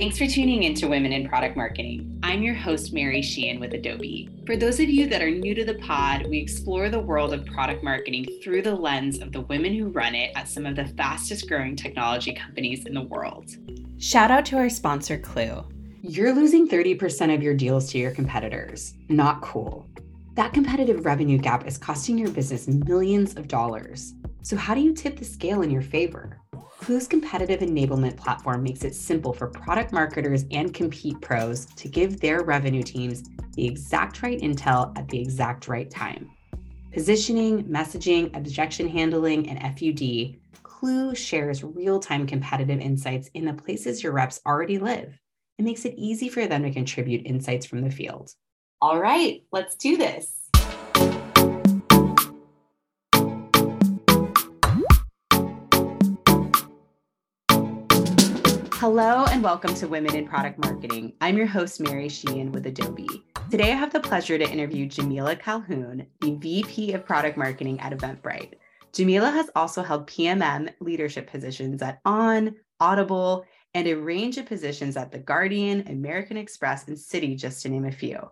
Thanks for tuning in to Women in Product Marketing. I'm your host, Mary Sheehan with Adobe. For those of you that are new to the pod, we explore the world of product marketing through the lens of the women who run it at some of the fastest growing technology companies in the world. Shout out to our sponsor, Klue. You're losing 30% of your deals to your competitors. Not cool. That competitive revenue gap is costing your business millions of dollars. So, how do you tip the scale in your favor? Klue's competitive enablement platform makes it simple for product marketers and compete pros to give their revenue teams the exact right intel at the exact right time. Positioning, messaging, objection handling, and FUD, Klue shares real time competitive insights in the places your reps already live. It makes it easy for them to contribute insights from the field. All right, let's do this. Hello and welcome to Women in Product Marketing. I'm your host, Mary Sheehan with Adobe. Today I have the pleasure to interview Jameelah Calhoun, the VP of Product Marketing at Eventbrite. Jameelah has also held PMM leadership positions at On, Audible, and a range of positions at The Guardian, American Express, and Citi, just to name a few.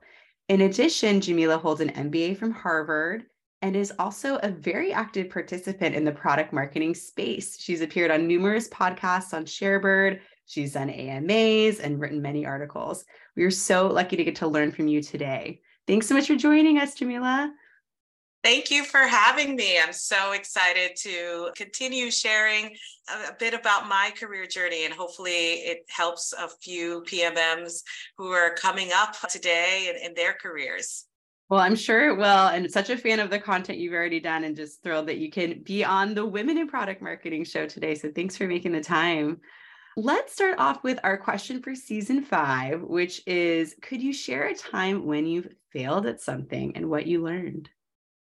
In addition, Jameelah holds an MBA from Harvard and is also a very active participant in the product marketing space. She's appeared on numerous podcasts on Sharebird, She's done AMAs and written many articles. We are so lucky to get to learn from you today. Thanks so much for joining us, Jameelah. Thank you for having me. I'm so excited to continue sharing a, bit about my career journey, and hopefully, it helps a few PMMs who are coming up today in, in their careers. Well, I'm sure it will. And such a fan of the content you've already done, and just thrilled that you can be on the Women in Product Marketing show today. So, thanks for making the time. Let's start off with our question for season five, which is Could you share a time when you've failed at something and what you learned?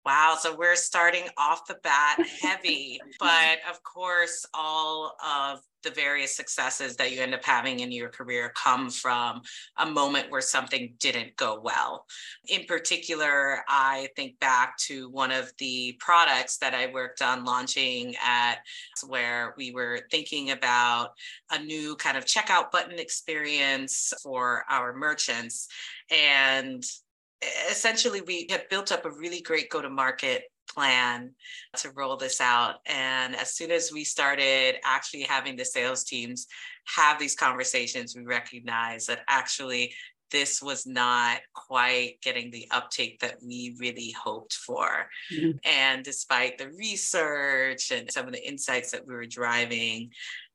Wow. So we're starting off the bat heavy, but of course, all of the various successes that you end up having in your career come from a moment where something didn't go well. In particular, I think back to one of the products that I worked on launching at where we were thinking about a new kind of checkout button experience for our merchants. And essentially we had built up a really great go to market plan to roll this out and as soon as we started actually having the sales teams have these conversations we recognized that actually this was not quite getting the uptake that we really hoped for. Mm-hmm. And despite the research and some of the insights that we were driving,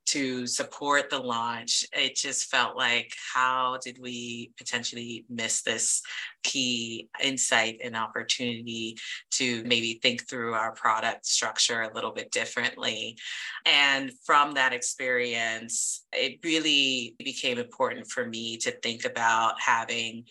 to support the launch, it just felt like how did we potentially miss this key insight and opportunity to maybe think through our product structure a little bit differently. And from that experience, it really became important for me to think about having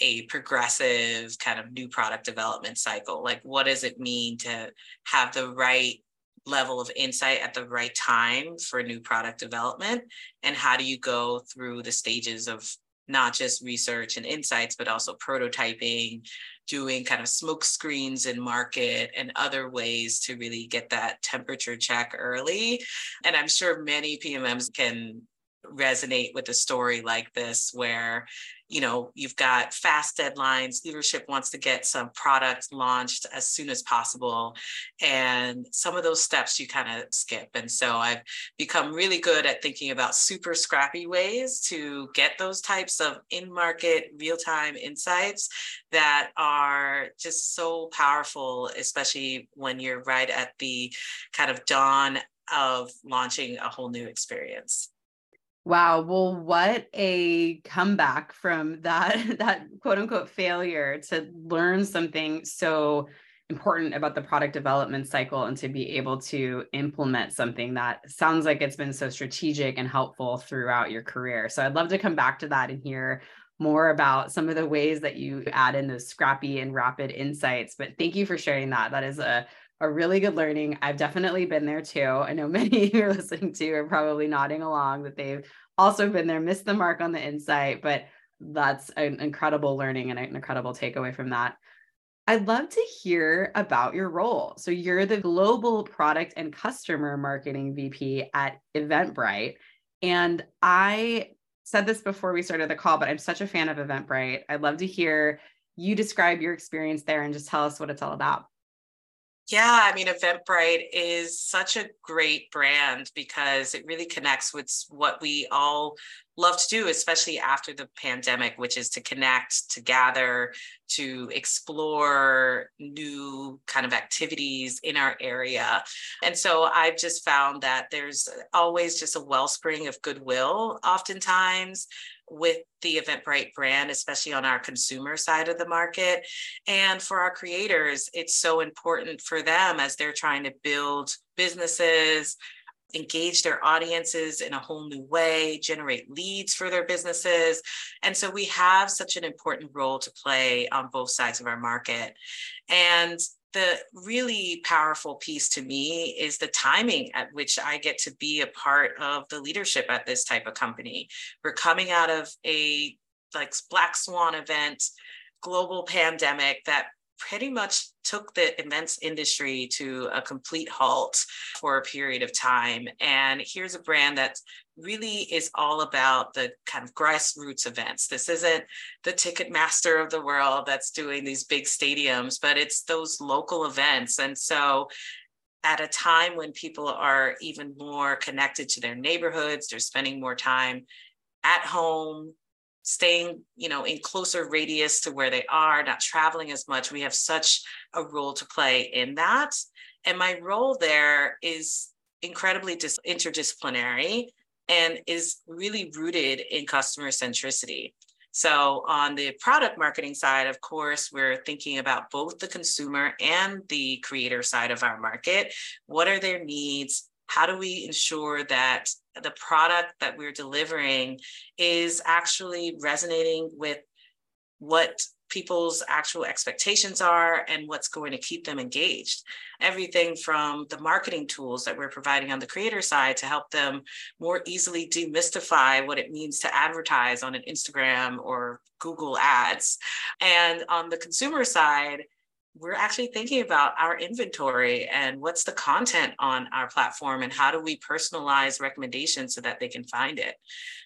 a progressive kind of new product development cycle. Like, what does it mean to have the right level of insight at the right time for new product development? And how do you go through the stages of not just research and insights, but also prototyping, doing kind of smoke screens in market and other ways to really get that temperature check early. And I'm sure many PMMs can resonate with a story like this where you know you've got fast deadlines leadership wants to get some products launched as soon as possible and some of those steps you kind of skip. And so i've become really good at thinking about super scrappy ways to get those types of in market real time insights that are just so powerful especially when you're right at the kind of dawn of launching a whole new experience Wow. Well, what a comeback from that that quote unquote failure to learn something so important about the product development cycle and to be able to implement something that sounds like it's been so strategic and helpful throughout your career. So I'd love to come back to that and hear more about some of the ways that you add in those scrappy and rapid insights. But thank you for sharing that. That is a a really good learning. I've definitely been there too. I know many you're listening to are probably nodding along that they've also been there, missed the mark on the insight, but that's an incredible learning and an incredible takeaway from that. I'd love to hear about your role. So, you're the global product and customer marketing VP at Eventbrite. And I said this before we started the call, but I'm such a fan of Eventbrite. I'd love to hear you describe your experience there and just tell us what it's all about. Yeah, I mean, Eventbrite is such a great brand because it really connects with what we all love to do, especially after the pandemic, which is to connect, to gather, to explore new kind of activities in our area. And so I've just found that there's always just a wellspring of goodwill, oftentimes with the Eventbrite brand, especially on our consumer side of the market. And for our creators, it's so important for them as they're trying to build businesses, engage their audiences in a whole new way, generate leads for their businesses. And so we have such an important role to play on both sides of our market. And the really powerful piece to me is the timing at which I get to be a part of the leadership at this type of company. We're coming out of a like black swan event, global pandemic that pretty much took the events industry to a complete halt for a period of time. And here's a brand that really is all about the kind of grassroots events. This isn't the Ticketmaster of the world that's doing these big stadiums, but it's those local events. And so at a time when people are even more connected to their neighborhoods, they're spending more time at home, staying you know in closer radius to where they are not traveling as much. We have such a role to play in that. And my role there is incredibly dis- interdisciplinary and is really rooted in customer centricity. So on the product marketing side of course we're thinking about both the consumer and the creator side of our market. What are their needs? How do we ensure that the product that we're delivering is actually resonating with what people's actual expectations are and what's going to keep them engaged. Everything from the marketing tools that we're providing on the creator side to help them more easily demystify what it means to advertise on an Instagram or Google ads. And on the consumer side, we're actually thinking about our inventory and what's the content on our platform and how do we personalize recommendations so that they can find it.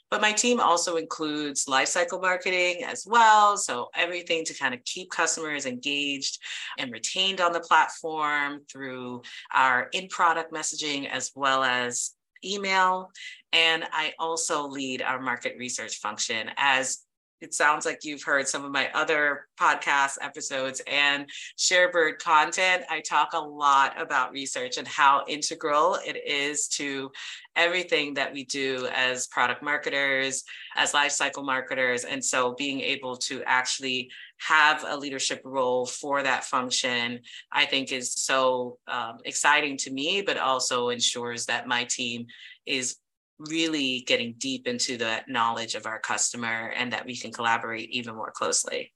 But my team also includes lifecycle marketing as well. So everything to kind of keep customers engaged and retained on the platform through our in product messaging as well as email. And I also lead our market research function as it sounds like you've heard some of my other podcast episodes and Sharebird content. I talk a lot about research and how integral it is to everything that we do as product marketers, as lifecycle marketers. And so being able to actually have a leadership role for that function, I think is so um, exciting to me, but also ensures that my team is really getting deep into the knowledge of our customer and that we can collaborate even more closely.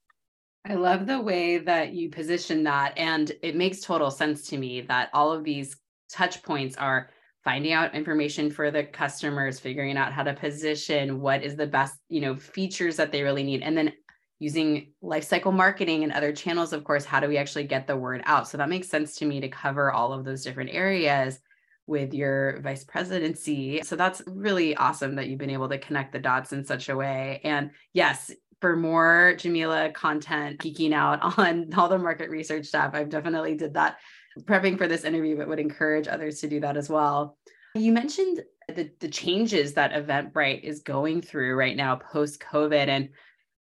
I love the way that you position that. And it makes total sense to me that all of these touch points are finding out information for the customers, figuring out how to position what is the best, you know, features that they really need. And then using lifecycle marketing and other channels, of course, how do we actually get the word out? So that makes sense to me to cover all of those different areas with your vice presidency. So that's really awesome that you've been able to connect the dots in such a way. And yes, for more Jameelah content, geeking out on all the market research stuff, I've definitely did that prepping for this interview, but would encourage others to do that as well. You mentioned the, the changes that Eventbrite is going through right now post COVID. And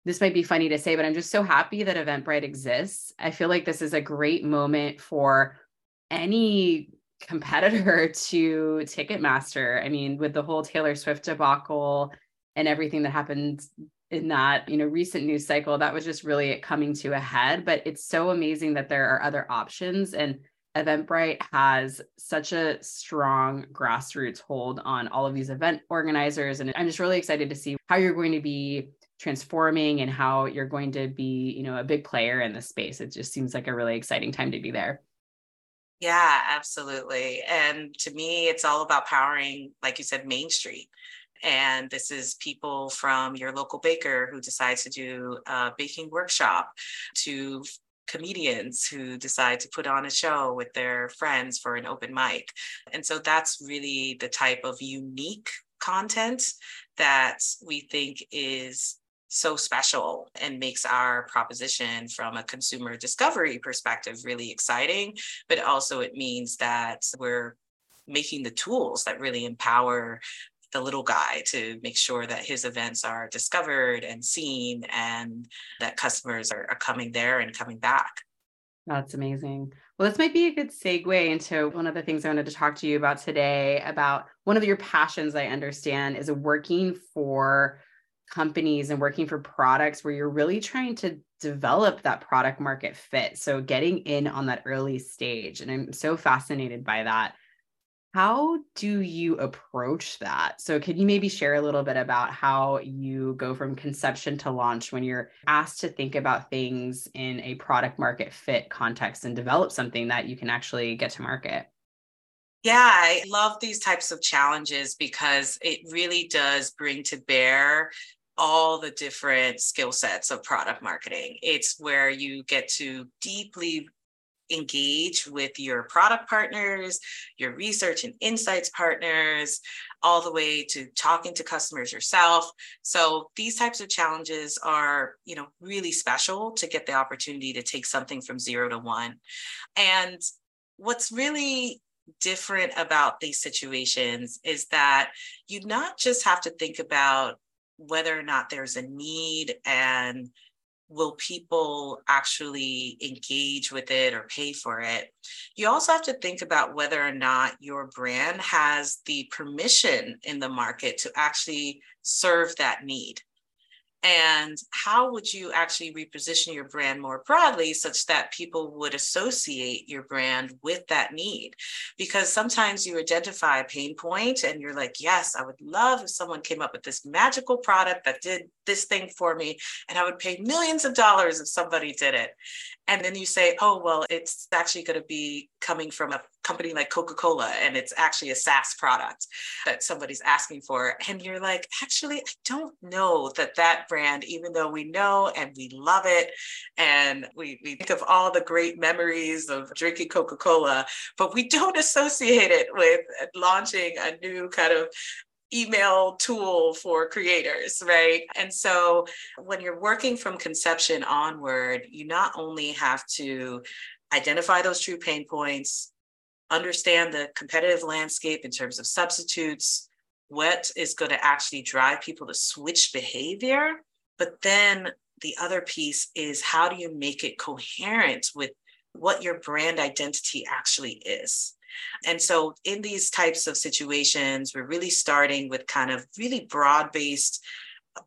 this might be funny to say, but I'm just so happy that Eventbrite exists. I feel like this is a great moment for any competitor to Ticketmaster. I mean, with the whole Taylor Swift debacle and everything that happened in that, you know, recent news cycle, that was just really coming to a head. But it's so amazing that there are other options and Eventbrite has such a strong grassroots hold on all of these event organizers. And I'm just really excited to see how you're going to be transforming and how you're going to be, you know, a big player in this space. It just seems like a really exciting time to be there. Yeah, absolutely. And to me, it's all about powering, like you said, Main Street. And this is people from your local baker who decides to do a baking workshop to comedians who decide to put on a show with their friends for an open mic. And so that's really the type of unique content that we think is so special and makes our proposition from a consumer discovery perspective really exciting. But also, it means that we're making the tools that really empower the little guy to make sure that his events are discovered and seen and that customers are, are coming there and coming back. That's amazing. Well, this might be a good segue into one of the things I wanted to talk to you about today about one of your passions I understand is working for companies and working for products where you're really trying to develop that product market fit. So getting in on that early stage. And I'm so fascinated by that. How do you approach that? So, could you maybe share a little bit about how you go from conception to launch when you're asked to think about things in a product market fit context and develop something that you can actually get to market? Yeah, I love these types of challenges because it really does bring to bear all the different skill sets of product marketing. It's where you get to deeply engage with your product partners, your research and insights partners, all the way to talking to customers yourself. So these types of challenges are, you know, really special to get the opportunity to take something from 0 to 1. And what's really different about these situations is that you not just have to think about whether or not there's a need and will people actually engage with it or pay for it? You also have to think about whether or not your brand has the permission in the market to actually serve that need and how would you actually reposition your brand more broadly such that people would associate your brand with that need? Because sometimes you identify a pain point and you're like yes i would love if someone came up with this magical product that did this thing for me and i would pay millions of dollars if somebody did it and then you say oh well it's actually going to be coming from a company like coca-cola and it's actually a saas product that somebody's asking for. And you're like actually i don't know that that brand even though we know and we love it and we, we think of all the great memories of drinking coca-cola but we don't associate it with launching a new kind of email tool for creators, right? And so when you're working from conception onward, you not only have to identify those true pain points, understand the competitive landscape in terms of substitutes, what is going to actually drive people to switch behavior, but then the other piece is how do you make it coherent with what your brand identity actually is? And so, in these types of situations, we're really starting with kind of really broad based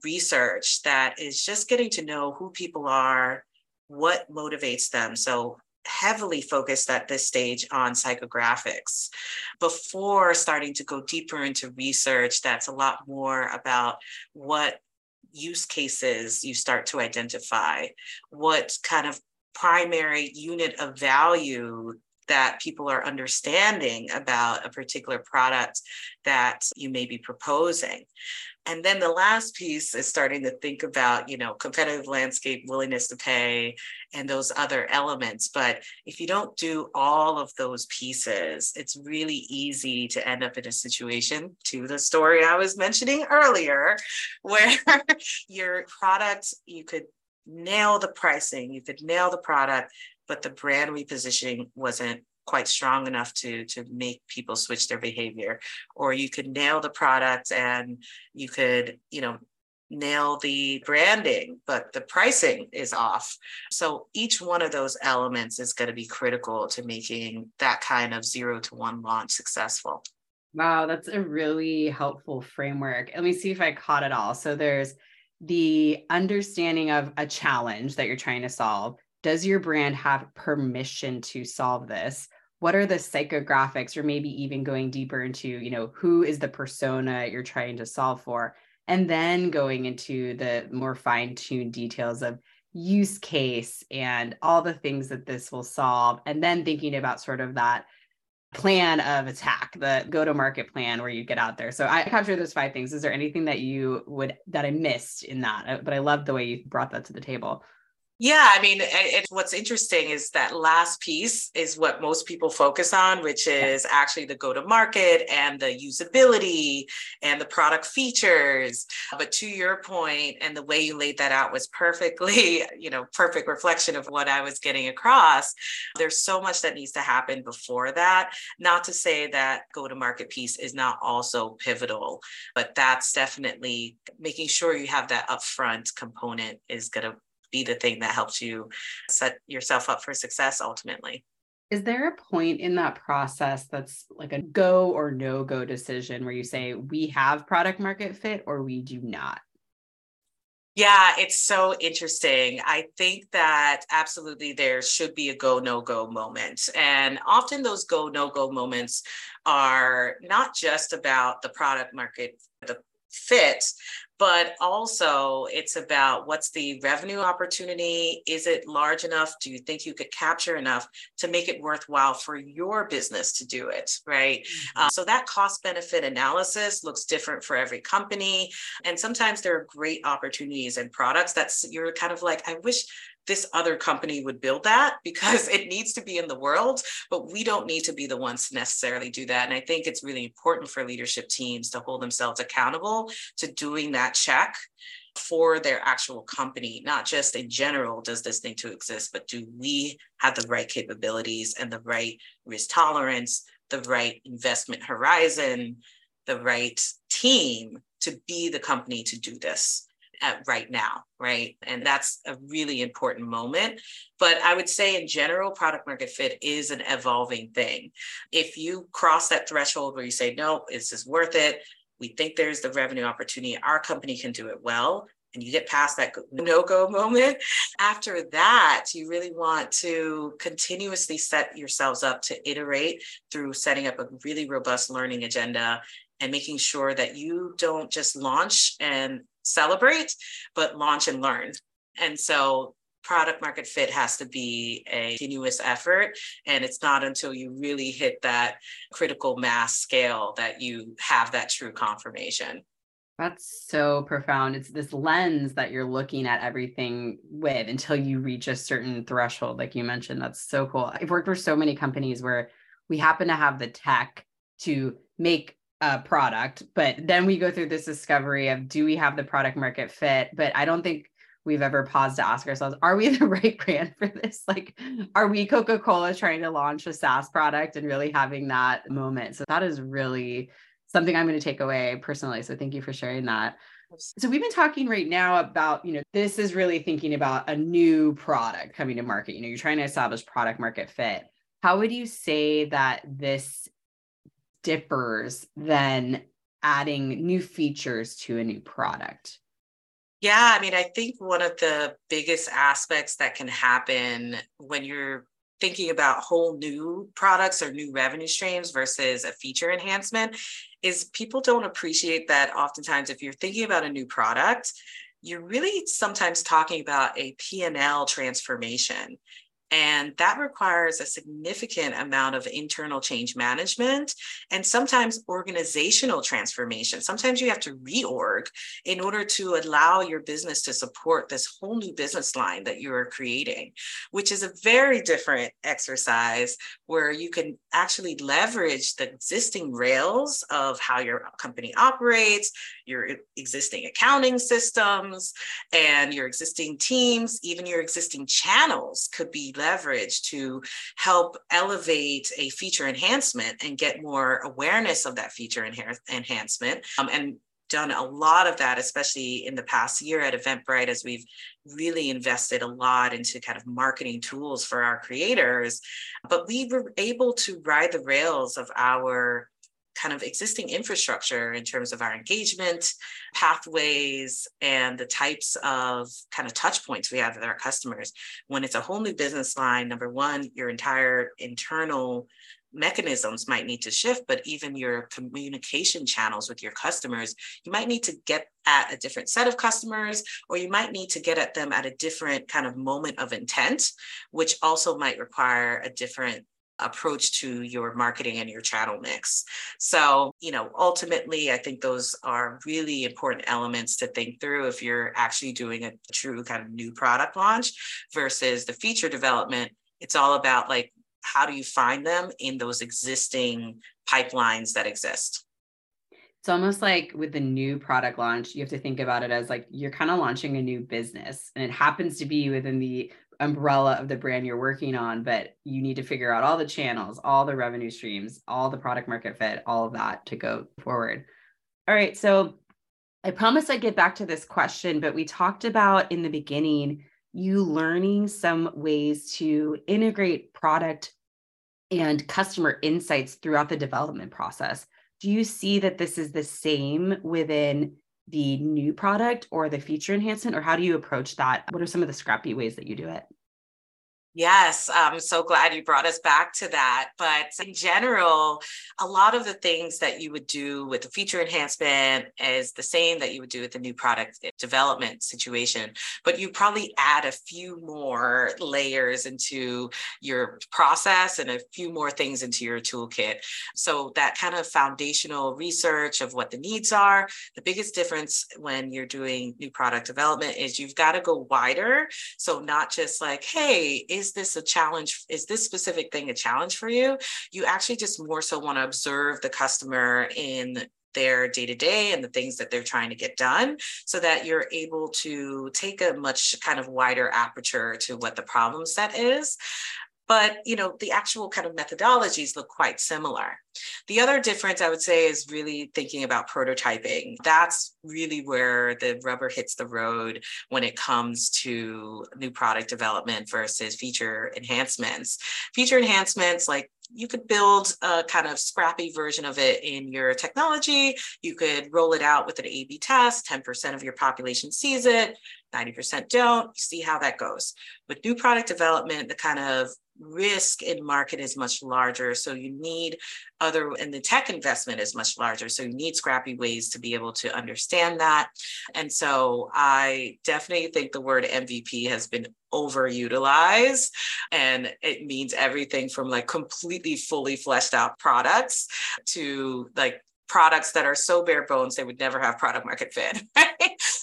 research that is just getting to know who people are, what motivates them. So, heavily focused at this stage on psychographics before starting to go deeper into research that's a lot more about what use cases you start to identify, what kind of primary unit of value that people are understanding about a particular product that you may be proposing. And then the last piece is starting to think about, you know, competitive landscape, willingness to pay, and those other elements. But if you don't do all of those pieces, it's really easy to end up in a situation to the story I was mentioning earlier, where your product, you could nail the pricing, you could nail the product, but the brand repositioning wasn't quite strong enough to to make people switch their behavior. Or you could nail the product and you could you know nail the branding but the pricing is off. So each one of those elements is going to be critical to making that kind of zero to one launch successful. Wow that's a really helpful framework. Let me see if i caught it all. So there's the understanding of a challenge that you're trying to solve does your brand have permission to solve this? What are the psychographics or maybe even going deeper into you know who is the persona you're trying to solve for? And then going into the more fine-tuned details of use case and all the things that this will solve. And then thinking about sort of that plan of attack the go to market plan where you get out there. So i captured those five things. Is there anything that you would that i missed in that? Uh, but i love the way you brought that to the table Yeah, I mean, it, what's interesting is that last piece is what most people focus on, which is actually the go to market and the usability and the product features. But to your point, and the way you laid that out was perfectly, you know, perfect reflection of what I was getting across. There's so much that needs to happen before that. Not to say that go to market piece is not also pivotal, but that's definitely making sure you have that upfront component is going to be the thing that helps you set yourself up for success ultimately. Is there a point in that process that's like a go or no go decision where you say we have product market fit or we do not? Yeah, it's so interesting. I think that absolutely there should be a go no go moment. And often those go no go moments are not just about the product market, the fit, but also it's about what's the revenue opportunity? Is it large enough? Do you think you could capture enough to make it worthwhile for your business to do it right? Mm-hmm. uh, so that cost benefit analysis looks different for every company and sometimes there are great opportunities and products that's you're kind of like i wish this other company would build that because it needs to be in the world, but we don't need to be the ones to necessarily do that. And I think it's really important for leadership teams to hold themselves accountable to doing that check for their actual company, not just in general, does this thing to exist, but do we have the right capabilities and the right risk tolerance, the right investment horizon, the right team to be the company to do this? At right now, right? And that's a really important moment. But I would say, in general, product market fit is an evolving thing. If you cross that threshold where you say, no, this is worth it, we think there's the revenue opportunity, our company can do it well. And you get past that no go moment. After that, you really want to continuously set yourselves up to iterate through setting up a really robust learning agenda and making sure that you don't just launch and celebrate, but launch and learn. And so product market fit has to be a continuous effort. And it's not until you really hit that critical mass scale that you have that true confirmation. That's so profound. It's this lens that you're looking at everything with until you reach a certain threshold, like you mentioned. That's so cool. I've worked for so many companies where we happen to have the tech to make a product, but then we go through this discovery of do we have the product market fit? But I don't think we've ever paused to ask ourselves, are we the right brand for this? Like, are we Coca Cola trying to launch a SaaS product and really having that moment? So that is really something I'm going to take away personally. So thank you for sharing that. So we've been talking right now about, you know, this is really thinking about a new product coming to market. You know, you're trying to establish product market fit. How would you say that this differs than adding new features to a new product? Yeah, I mean, I think one of the biggest aspects that can happen when you're thinking about whole new products or new revenue streams versus a feature enhancement is people don't appreciate that oftentimes if you're thinking about a new product you're really sometimes talking about a P&L transformation and that requires a significant amount of internal change management and sometimes organizational transformation. Sometimes you have to reorg in order to allow your business to support this whole new business line that you are creating, which is a very different exercise where you can actually leverage the existing rails of how your company operates, your existing accounting systems, and your existing teams, even your existing channels could be leverage to help elevate a feature enhancement and get more awareness of that feature enhancement um, and done a lot of that, especially in the past year at Eventbrite, as we've really invested a lot into kind of marketing tools for our creators. But we were able to ride the rails of our kind of existing infrastructure in terms of our engagement pathways and the types of kind of touch points we have with our customers. When it's a whole new business line, number one, your entire internal mechanisms might need to shift, but even your communication channels with your customers, you might need to get at a different set of customers, or you might need to get at them at a different kind of moment of intent, which also might require a different approach to your marketing and your channel mix. So, you know, ultimately, I think those are really important elements to think through if you're actually doing a true kind of new product launch versus the feature development. It's all about like, how do you find them in those existing pipelines that exist? It's almost like with the new product launch, you have to think about it as like you're kind of launching a new business and it happens to be within the umbrella of the brand you're working on, but you need to figure out all the channels, all the revenue streams, all the product market fit, all of that to go forward. All right. So I promised I'd get back to this question, but we talked about in the beginning you learning some ways to integrate product and customer insights throughout the development process. Do you see that this is the same within the new product or the feature enhancement, or how do you approach that? What are some of the scrappy ways that you do it? Yes, I'm so glad you brought us back to that. But in general, a lot of the things that you would do with the feature enhancement is the same that you would do with the new product development situation, but you probably add a few more layers into your process and a few more things into your toolkit. So that kind of foundational research of what the needs are. The biggest difference when you're doing new product development is you've got to go wider. So not just like, hey, is is this a challenge? Is this specific thing a challenge for you? You actually just more so want to observe the customer in their day to day and the things that they're trying to get done so that you're able to take a much kind of wider aperture to what the problem set is but you know the actual kind of methodologies look quite similar the other difference i would say is really thinking about prototyping that's really where the rubber hits the road when it comes to new product development versus feature enhancements feature enhancements like you could build a kind of scrappy version of it in your technology. You could roll it out with an A B test, 10% of your population sees it, 90% don't. See how that goes. With new product development, the kind of risk in market is much larger. So you need other, and the tech investment is much larger. So you need scrappy ways to be able to understand that. And so I definitely think the word MVP has been overutilized and it means everything from like completely fully fleshed out products to like products that are so bare bones they would never have product market fit?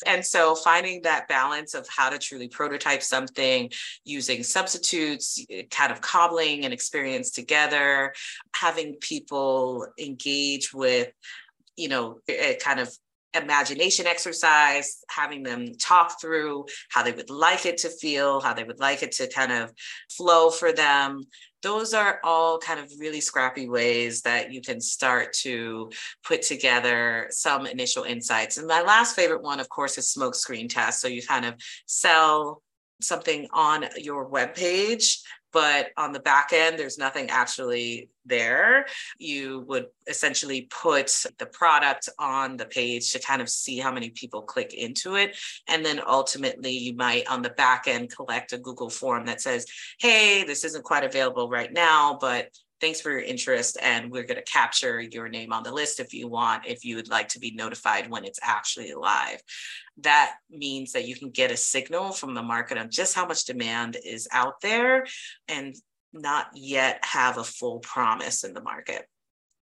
and so finding that balance of how to truly prototype something using substitutes kind of cobbling and experience together having people engage with you know kind of imagination exercise, having them talk through how they would like it to feel, how they would like it to kind of flow for them those are all kind of really scrappy ways that you can start to put together some initial insights. And my last favorite one, of course, is smoke screen test. So you kind of sell something on your web page but on the back end, there's nothing actually there. You would essentially put the product on the page to kind of see how many people click into it. And then ultimately, you might on the back end collect a Google form that says, hey, this isn't quite available right now, but thanks for your interest and we're going to capture your name on the list if you want if you would like to be notified when it's actually live that means that you can get a signal from the market on just how much demand is out there and not yet have a full promise in the market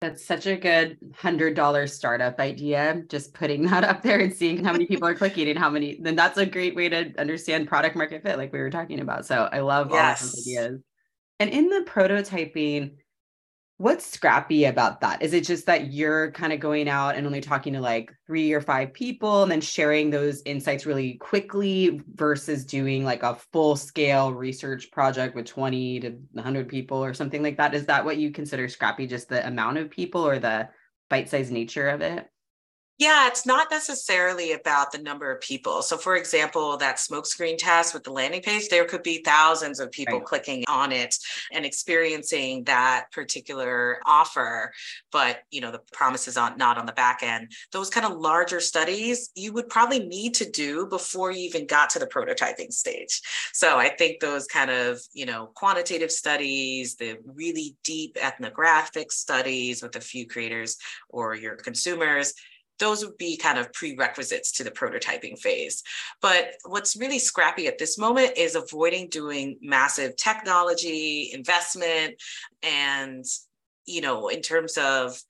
that's such a good hundred dollar startup idea. Just putting that up there and seeing how many people are clicking and how many. Then that's a great way to understand product market fit, like we were talking about. So I love yes. all those ideas. And in the prototyping, what's scrappy about that? Is it just that you're kind of going out and only talking to like three or five people and then sharing those insights really quickly versus doing like a full scale research project with 20 to 100 people or something like that? Is that what you consider scrappy, just the amount of people or the bite sized nature of it? Yeah, it's not necessarily about the number of people. So, for example, that smokescreen test with the landing page, there could be thousands of people right. clicking on it and experiencing that particular offer. But you know, the promise is on not on the back end. Those kind of larger studies you would probably need to do before you even got to the prototyping stage. So, I think those kind of you know quantitative studies, the really deep ethnographic studies with a few creators or your consumers those would be kind of prerequisites to the prototyping phase. But what's really scrappy at this moment is avoiding doing massive technology investment and, you know, in terms of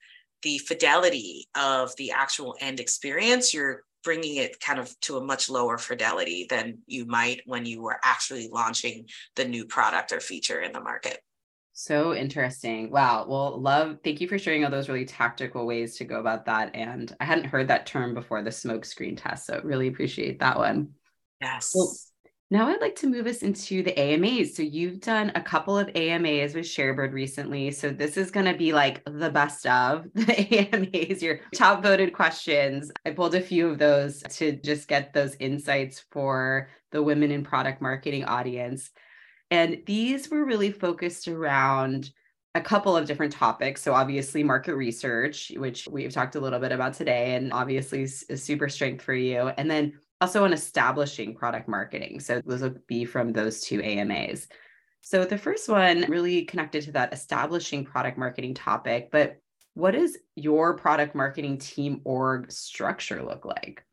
the fidelity of the actual end experience, you're bringing it kind of to a much lower fidelity than you might when you were actually launching the new product or feature in the market. So interesting. Wow. Well, love, thank you for sharing all those really tactical ways to go about that. And I hadn't heard that term before, the smoke screen test. So really appreciate that one. Yes. Well, now I'd like to move us into the AMAs. So you've done a couple of AMAs with Sharebird recently. So this is going to be like the best of the AMAs, your top voted questions. I pulled a few of those to just get those insights for the women in product marketing audience. And these were really focused around a couple of different topics. So, obviously, market research, which we've talked a little bit about today, and obviously is super strength for you. And then also on establishing product marketing. So, those would be from those two AMAs. So, the first one really connected to that establishing product marketing topic. But what does your product marketing team org structure look like?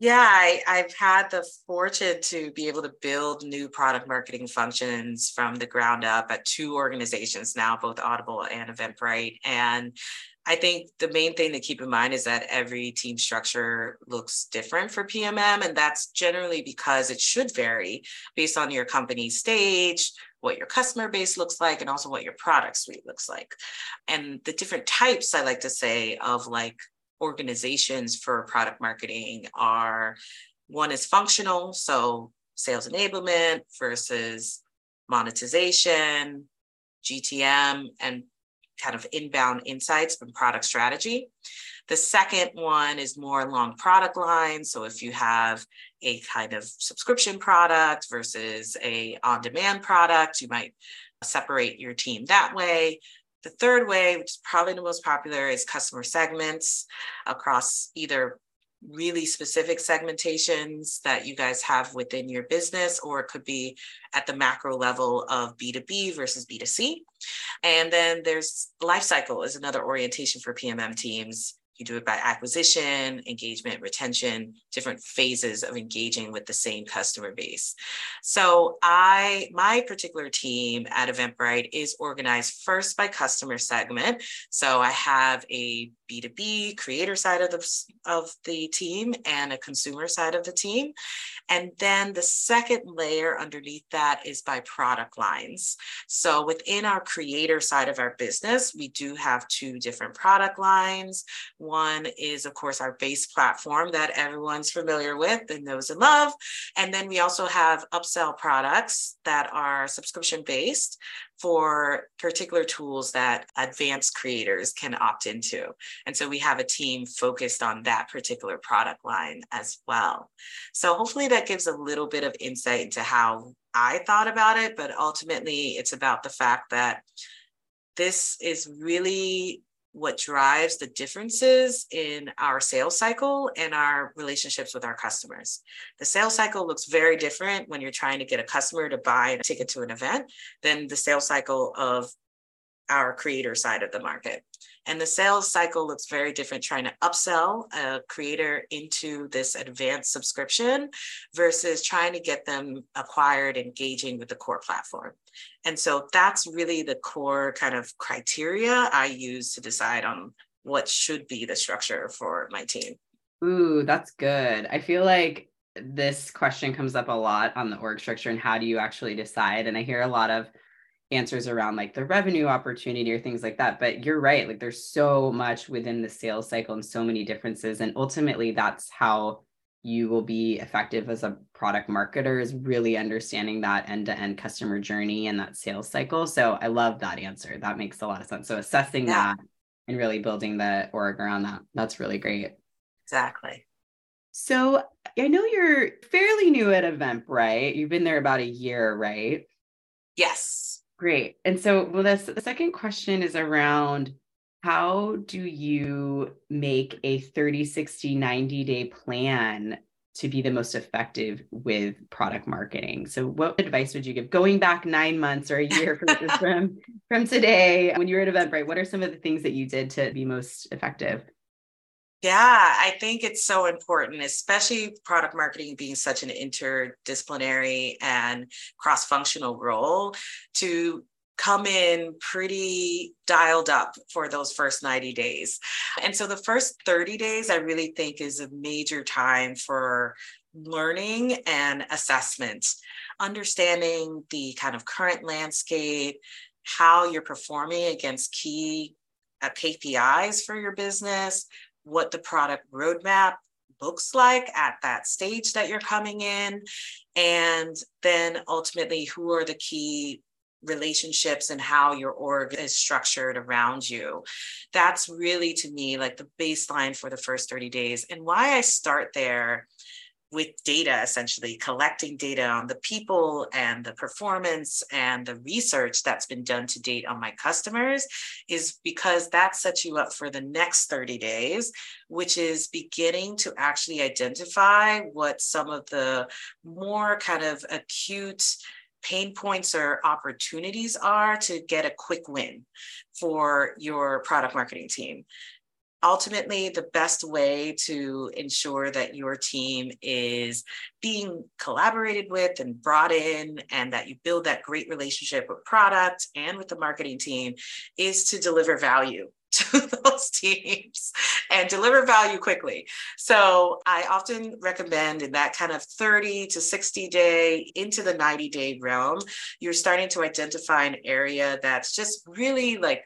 Yeah, I, I've had the fortune to be able to build new product marketing functions from the ground up at two organizations now, both Audible and Eventbrite. And I think the main thing to keep in mind is that every team structure looks different for PMM. And that's generally because it should vary based on your company stage, what your customer base looks like, and also what your product suite looks like. And the different types, I like to say, of like organizations for product marketing are one is functional, so sales enablement versus monetization, GTM, and kind of inbound insights from product strategy. The second one is more along product lines. So if you have a kind of subscription product versus a on-demand product, you might separate your team that way. The third way, which is probably the most popular, is customer segments across either really specific segmentations that you guys have within your business, or it could be at the macro level of B2B versus B2C. And then there's life cycle is another orientation for PMM teams. You do it by acquisition, engagement, retention, different phases of engaging with the same customer base. So I, my particular team at Eventbrite is organized first by customer segment. So I have a B2B creator side of the, of the team and a consumer side of the team. And then the second layer underneath that is by product lines. So within our creator side of our business, we do have two different product lines. One is, of course, our base platform that everyone's familiar with and knows and love. And then we also have upsell products that are subscription based for particular tools that advanced creators can opt into. And so we have a team focused on that particular product line as well. So hopefully that gives a little bit of insight into how I thought about it, but ultimately it's about the fact that this is really what drives the differences in our sales cycle and our relationships with our customers. The sales cycle looks very different when you're trying to get a customer to buy a ticket to an event than the sales cycle of our creator side of the market. And the sales cycle looks very different trying to upsell a creator into this advanced subscription versus trying to get them acquired, engaging with the core platform. And so that's really the core kind of criteria I use to decide on what should be the structure for my team. Ooh, that's good. I feel like this question comes up a lot on the org structure and how do you actually decide? And I hear a lot of answers around like the revenue opportunity or things like that but you're right like there's so much within the sales cycle and so many differences and ultimately that's how you will be effective as a product marketer is really understanding that end-to-end customer journey and that sales cycle so i love that answer that makes a lot of sense so assessing yeah. that and really building the org around that that's really great. Exactly. So i know you're fairly new at eventbrite you've been there about a year right? Yes Great. And so, well, this, the second question is around how do you make a 30, 60, 90 day plan to be the most effective with product marketing? So, what advice would you give going back nine months or a year from, from, from today when you were at Eventbrite? What are some of the things that you did to be most effective? Yeah, I think it's so important, especially product marketing being such an interdisciplinary and cross functional role to come in pretty dialed up for those first 90 days. And so the first 30 days, I really think is a major time for learning and assessment, understanding the kind of current landscape, how you're performing against key uh, KPIs for your business, what the product roadmap looks like at that stage that you're coming in, and then ultimately, who are the key relationships and how your org is structured around you. That's really to me like the baseline for the first 30 days. And why I start there with data, essentially collecting data on the people and the performance and the research that's been done to date on my customers, is because that sets you up for the next 30 days, which is beginning to actually identify what some of the more kind of acute pain points or opportunities are to get a quick win for your product marketing team ultimately the best way to ensure that your team is being collaborated with and brought in and that you build that great relationship with product and with the marketing team is to deliver value to those teams and deliver value quickly. So I often recommend in that kind of 30 to 60 day into the 90 day realm, you're starting to identify an area that's just really like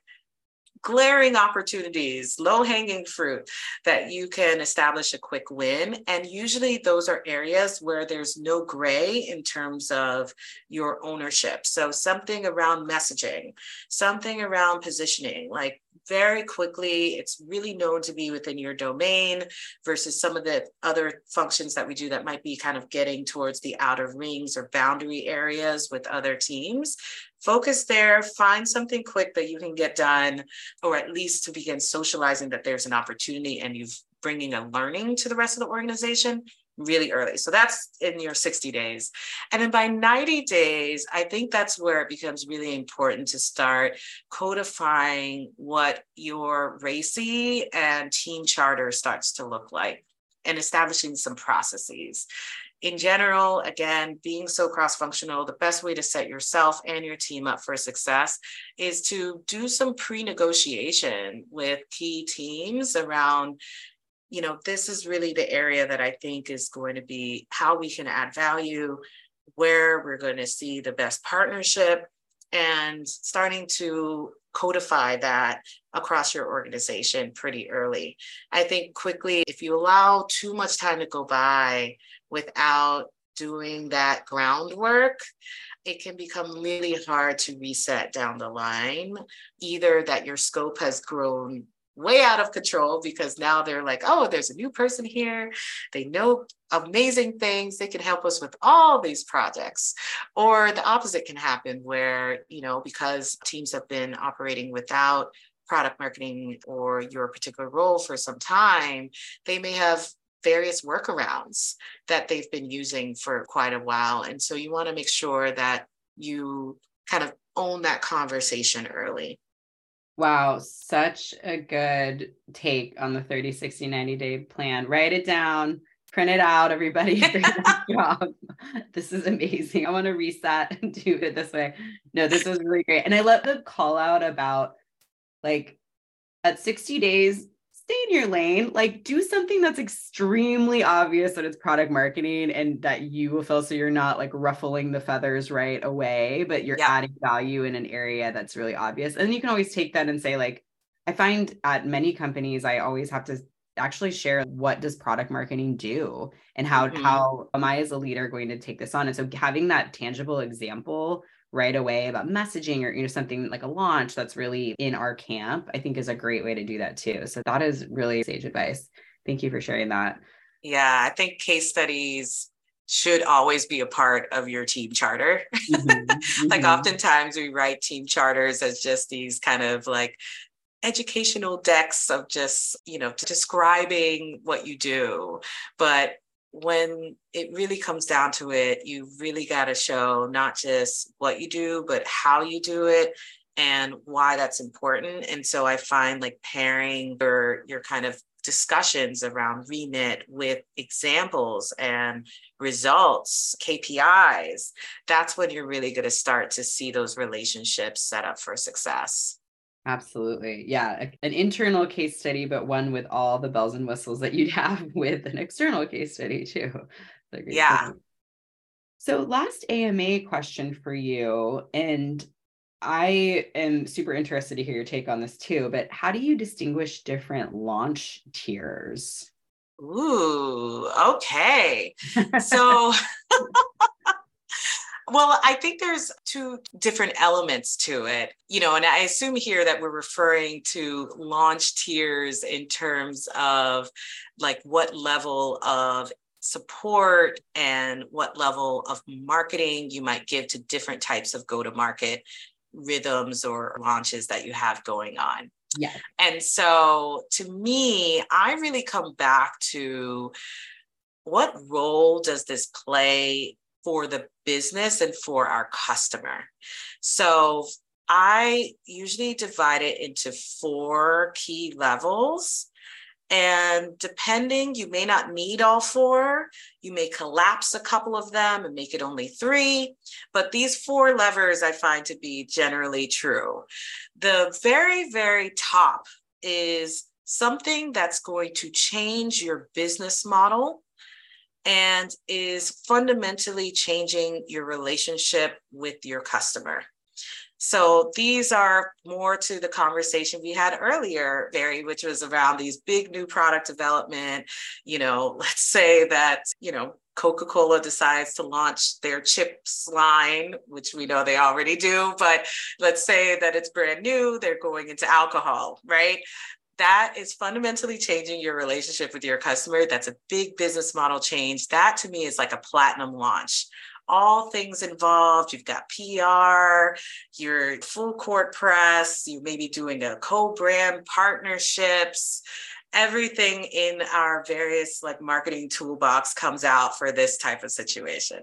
glaring opportunities, low hanging fruit that you can establish a quick win. And usually those are areas where there's no gray in terms of your ownership. So something around messaging, something around positioning, like very quickly. It's really known to be within your domain versus some of the other functions that we do that might be kind of getting towards the outer rings or boundary areas with other teams. Focus there, find something quick that you can get done, or at least to begin socializing that there's an opportunity and you've bringing a learning to the rest of the organization really early. So that's in your 60 days. And then by 90 days, I think that's where it becomes really important to start codifying what your RACI and team charter starts to look like and establishing some processes. In general, again, being so cross functional, the best way to set yourself and your team up for success is to do some pre negotiation with key teams around you know, this is really the area that I think is going to be how we can add value, where we're going to see the best partnership, and starting to codify that across your organization pretty early. I think quickly, if you allow too much time to go by without doing that groundwork, it can become really hard to reset down the line. Either that your scope has grown way out of control because now they're like, oh, there's a new person here. They know amazing things. They can help us with all these projects. Or the opposite can happen where, you know, because teams have been operating without product marketing or your particular role for some time, they may have various workarounds that they've been using for quite a while. And so you want to make sure that you kind of own that conversation early. Wow, such a good take on the 30, 60, 90 day plan. Write it down, print it out, everybody. job. This is amazing. I want to reset and do it this way. No, this was really great. And I love the call out about like at 60 days, stay in your lane. Like do something that's extremely obvious that it's product marketing and that you will feel so you're not like ruffling the feathers right away, but you're yeah. adding value in an area that's really obvious. And you can always take that and say, like, I find at many companies, I always have to actually share what does product marketing do and how mm-hmm. how am I as a leader going to take this on? And so having that tangible example right away about messaging or you know something like a launch that's really in our camp i think is a great way to do that too so that is really sage advice thank you for sharing that yeah i think case studies should always be a part of your team charter mm-hmm. like mm-hmm. oftentimes we write team charters as just these kind of like educational decks of just you know describing what you do but when it really comes down to it, you really got to show not just what you do, but how you do it and why that's important. And so I find like pairing your your kind of discussions around remit with examples and results, KPIs, that's when you're really going to start to see those relationships set up for success. Absolutely. Yeah. An internal case study, but one with all the bells and whistles that you'd have with an external case study, too. Yeah. So, last AMA question for you. And I am super interested to hear your take on this too, but how do you distinguish different launch tiers? Ooh, okay. So, well, I think there's two different elements to it, you know, and I assume here that we're referring to launch tiers in terms of like what level of support and what level of marketing you might give to different types of go to market rhythms or launches that you have going on. Yeah. And so to me, I really come back to what role does this play for the business and for our customer? So I usually divide it into four key levels. And depending, you may not need all four. You may collapse a couple of them and make it only three. But these four levers I find to be generally true. The very, very top is something that's going to change your business model and is fundamentally changing your relationship with your customer. So these are more to the conversation we had earlier, Barry, which was around these big new product development. You know, let's say that, you know, Coca Cola decides to launch their chips line, which we know they already do, but let's say that it's brand new, they're going into alcohol, right? That is fundamentally changing your relationship with your customer. That's a big business model change. That to me is like a platinum launch all things involved. You've got PR, your full court press, you may be doing a co-brand partnerships. Everything in our various like marketing toolbox comes out for this type of situation.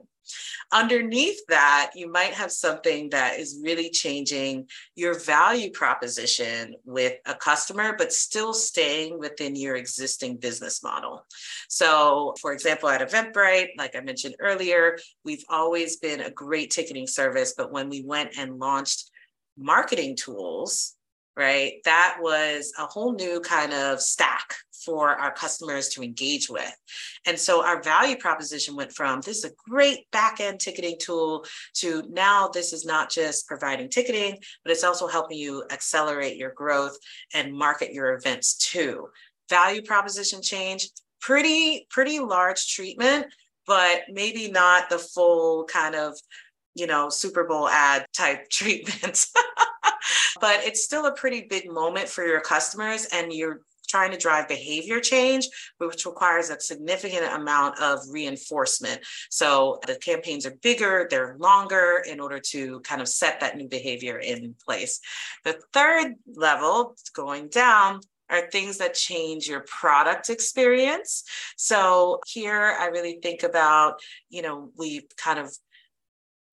Underneath that, you might have something that is really changing your value proposition with a customer, but still staying within your existing business model. So, for example, at Eventbrite, like I mentioned earlier, we've always been a great ticketing service, but when we went and launched marketing tools, right? That was a whole new kind of stack for our customers to engage with. And so our value proposition went from this is a great back end ticketing tool to now this is not just providing ticketing, but it's also helping you accelerate your growth and market your events too. Value proposition change, pretty, pretty large treatment, but maybe not the full kind of you know, Super Bowl ad type treatments. But it's still a pretty big moment for your customers and you're trying to drive behavior change, which requires a significant amount of reinforcement. So the campaigns are bigger, they're longer in order to kind of set that new behavior in place. The third level, going down, are things that change your product experience. So here I really think about, you know, we kind of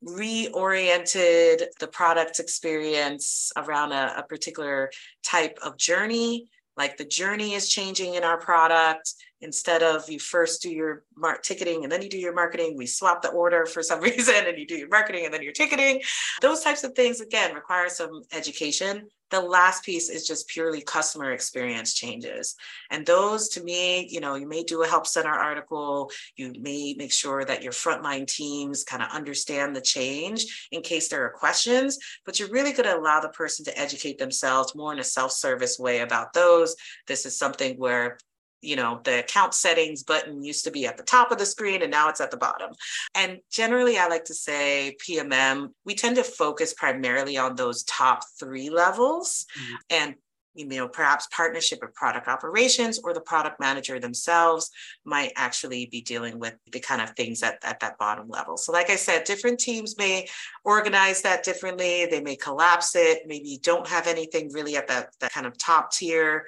reoriented the product experience around a, a, particular type of journey. Like the journey is changing in our product. Instead of you first do your ticketing and then you do your marketing, we swap the order for some reason and you do your marketing and then your ticketing. Those types of things, again, require some education the last piece is just purely customer experience changes. And those to me, you know, you may do a help center article, you may make sure that your frontline teams kind of understand the change in case there are questions, but you're really going to allow the person to educate themselves more in a self-service way about those. This is something where you know, the account settings button used to be at the top of the screen and now it's at the bottom. And generally, I like to say PMM, we tend to focus primarily on those top three levels. Mm-hmm. And you know, perhaps partnership with product operations or the product manager themselves might actually be dealing with the kind of things at, at that bottom level. So, like I said, different teams may organize that differently. They may collapse it. Maybe you don't have anything really at that, that kind of top tier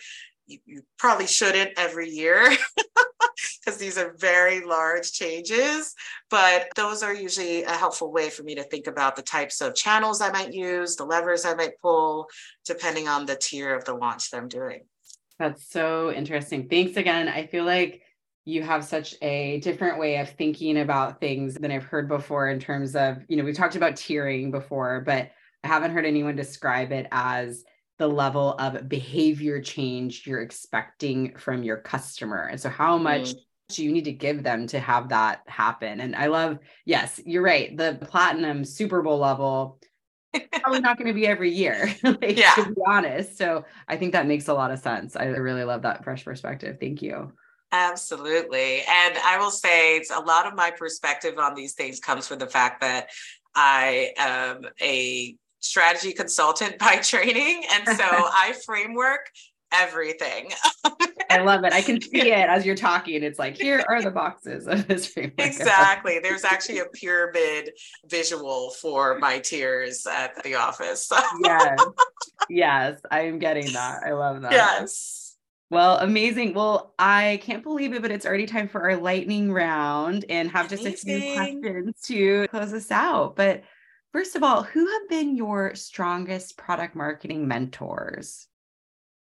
you, you probably shouldn't every year because these are very large changes. But those are usually a helpful way for me to think about the types of channels I might use, the levers I might pull, depending on the tier of the launch that I'm doing. That's so interesting. Thanks again. I feel like you have such a different way of thinking about things than I've heard before in terms of, you know, we talked about tiering before, but I haven't heard anyone describe it as the level of behavior change you're expecting from your customer. And so, how much mm. do you need to give them to have that happen? And I love, yes, you're right. The platinum Super Bowl level, probably not going to be every year, like, yeah. to be honest. So, I think that makes a lot of sense. I really love that fresh perspective. Thank you. Absolutely. And I will say it's a lot of my perspective on these things comes from the fact that I am a strategy consultant by training. And so I framework everything. I love it. I can see it as you're talking. It's like, here are the boxes of this framework. Exactly. There's actually a pyramid visual for my tiers at the office. yes. Yes. I'm getting that. I love that. Yes. Well, amazing. Well, I can't believe it, but it's already time for our lightning round and have just amazing. a few questions to close us out. But First of all, who have been your strongest product marketing mentors?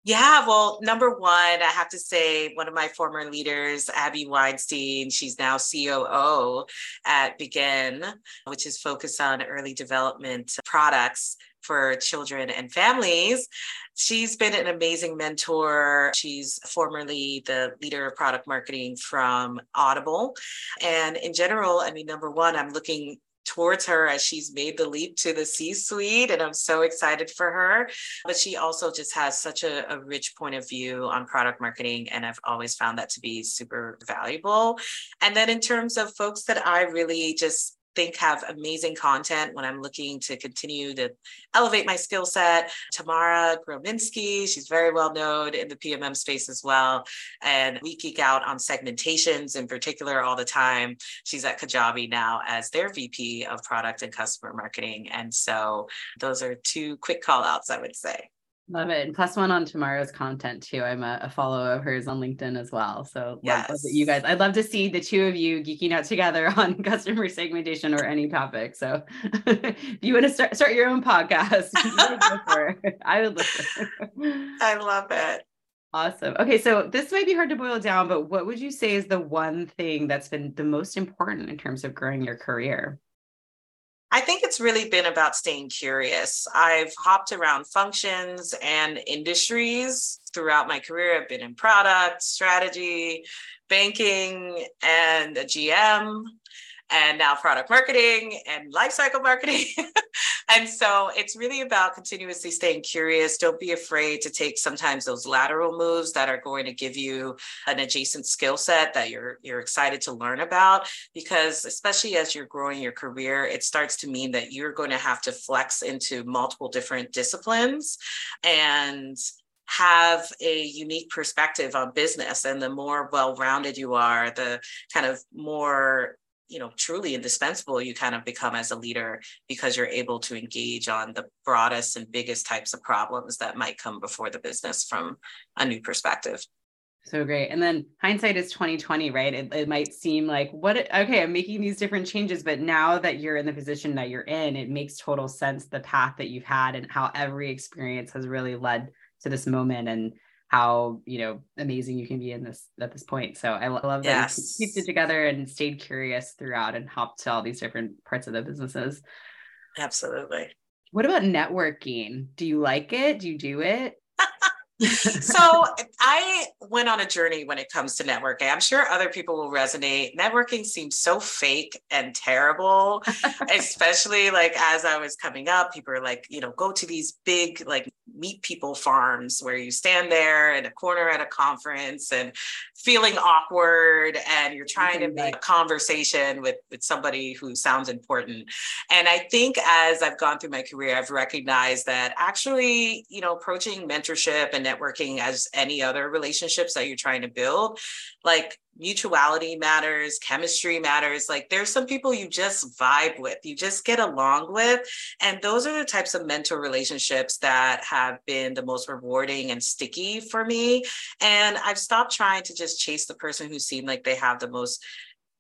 Yeah, well, number one, I have to say, one of my former leaders, Abby Weinstein, she's now COO at Begin, which is focused on early development products for children and families. She's been an amazing mentor. She's formerly the leader of product marketing from Audible. And in general, I mean, number one, I'm looking towards her as she's made the leap to the C suite. And I'm so excited for her. But she also just has such a, a, rich point of view on product marketing. And I've always found that to be super valuable. And then in terms of folks that I really just think have amazing content when I'm looking to continue to elevate my skill set. Tamara Grominsky, she's very well known in the PMM space as well. And we geek out on segmentations in particular all the time. She's at Kajabi now as their VP of product and customer marketing. And so those are two quick call outs, I would say. Love it. And plus one on Tamara's content too. I'm a, a follower of hers on LinkedIn as well. So yes. love, you guys. I'd love to see the two of you geeking out together on customer segmentation or any topic. So if you want to start start your own podcast, I would listen. I love it. Awesome. Okay, so this might be hard to boil down, but what would you say is the one thing that's been the most important in terms of growing your career? I think it's really been about staying curious. I've hopped around functions and industries throughout my career. I've been in product, strategy, banking, and a GM and now product marketing and lifecycle marketing. and so it's really about continuously staying curious. Don't be afraid to take sometimes those lateral moves that are going to give you an adjacent skill set that you're you're excited to learn about because especially as you're growing your career, it starts to mean that you're going to have to flex into multiple different disciplines and have a unique perspective on business and the more well-rounded you are the kind of more you know truly indispensable you kind of become as a leader because you're able to engage on the broadest and biggest types of problems that might come before the business from a new perspective. So great. And then hindsight is 2020 right? It, it might seem like what okay i'm making these different changes but now that you're in the position that you're in it makes total sense the path that you've had and how every experience has really led to this moment and how you know amazing you can be in this at this point. So I love that yes. you kept it together and stayed curious throughout and hopped to all these different parts of the businesses. Absolutely. What about networking? Do you like it? Do you do it? So I went on a journey when it comes to networking. I'm sure other people will resonate. Networking seems so fake and terrible, especially like as I was coming up, people are like, you know, go to these big like meet people farms where you stand there in a corner at a conference and feeling awkward and you're trying to make a conversation with with somebody who sounds important. And I think as I've gone through my career, I've recognized that actually, you know, approaching mentorship and networking as any other relationships that you're trying to build. Like mutuality matters chemistry matters. Like there's some people you just vibe with you just get along with. And those are the types of mentor relationships that have been the most rewarding and sticky for me. And i've stopped trying to just chase the person who seemed like they have the most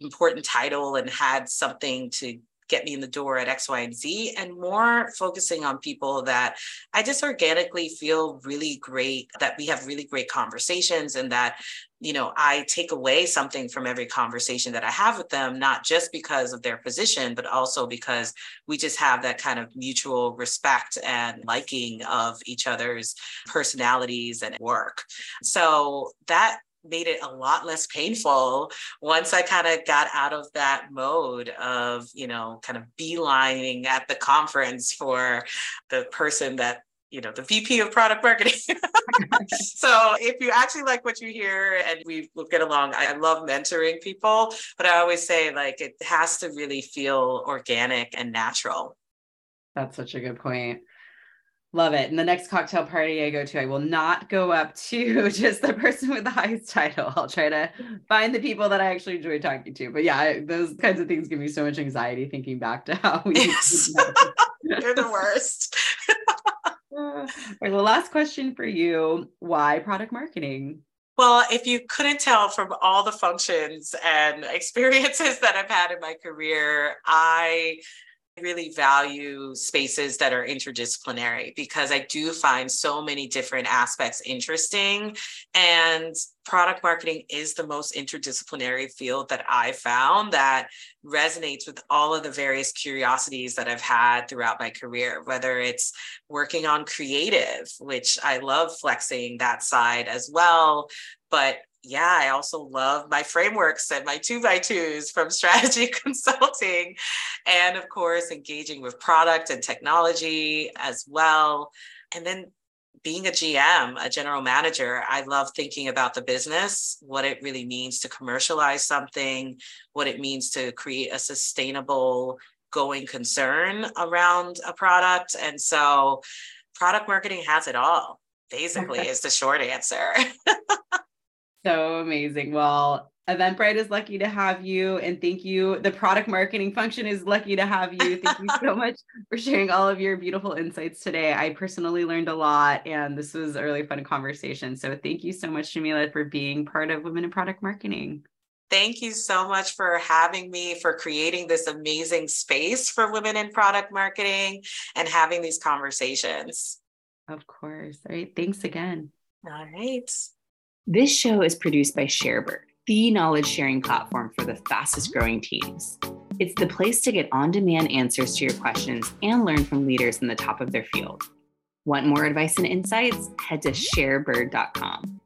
important title and had something to get me in the door at X, Y, and Z, and more focusing on people that I just organically feel really great, that we have really great conversations, and that you know, I take away something from every conversation that I have with them, not just because of their position, but also because we just have that kind of mutual respect and liking of each other's personalities and work. So that made it a lot less painful once I kind of got out of that mode of, you know, kind of beelining at the conference for the person that you know the VP of product marketing. so if you actually like what you hear and we will get along, I love mentoring people, but I always say like it has to really feel organic and natural. That's such a good point. Love it. And the next cocktail party I go to, I will not go up to just the person with the highest title. I'll try to mm. find the people that I actually enjoy talking to. But yeah, I, those kinds of things give me so much anxiety thinking back to how we. Yes. You're the worst. All right, well, last question for you why product marketing? Well, if you couldn't tell from all the functions and experiences that I've had in my career, I really value spaces that are interdisciplinary because I do find so many different aspects interesting. And product marketing is the most interdisciplinary field that I found that resonates with all of the various curiosities that I've had throughout my career, whether it's working on creative, which I love flexing that side as well. But yeah, I also love my frameworks and my two by twos from strategy consulting. And of course, engaging with product and technology as well. And then being a GM, a general manager, I love thinking about the business, what it really means to commercialize something, what it means to create a sustainable going concern around a product. And so product marketing has it all, basically, is the short answer. so amazing. Well, Eventbrite is lucky to have you. And thank you. The product marketing function is lucky to have you. Thank you so much for sharing all of your beautiful insights today. I personally learned a lot, and this was a really fun conversation. So thank you so much, Jameelah, for being part of Women in Product Marketing. Thank you so much for having me, for creating this amazing space for women in product marketing and having these conversations. Of course. All right. Thanks again. All right. This show is produced by Sharebird, the knowledge sharing platform for the fastest growing teams. It's the place to get on demand answers to your questions and learn from leaders in the top of their field. Want more advice and insights? Head to sharebird.com.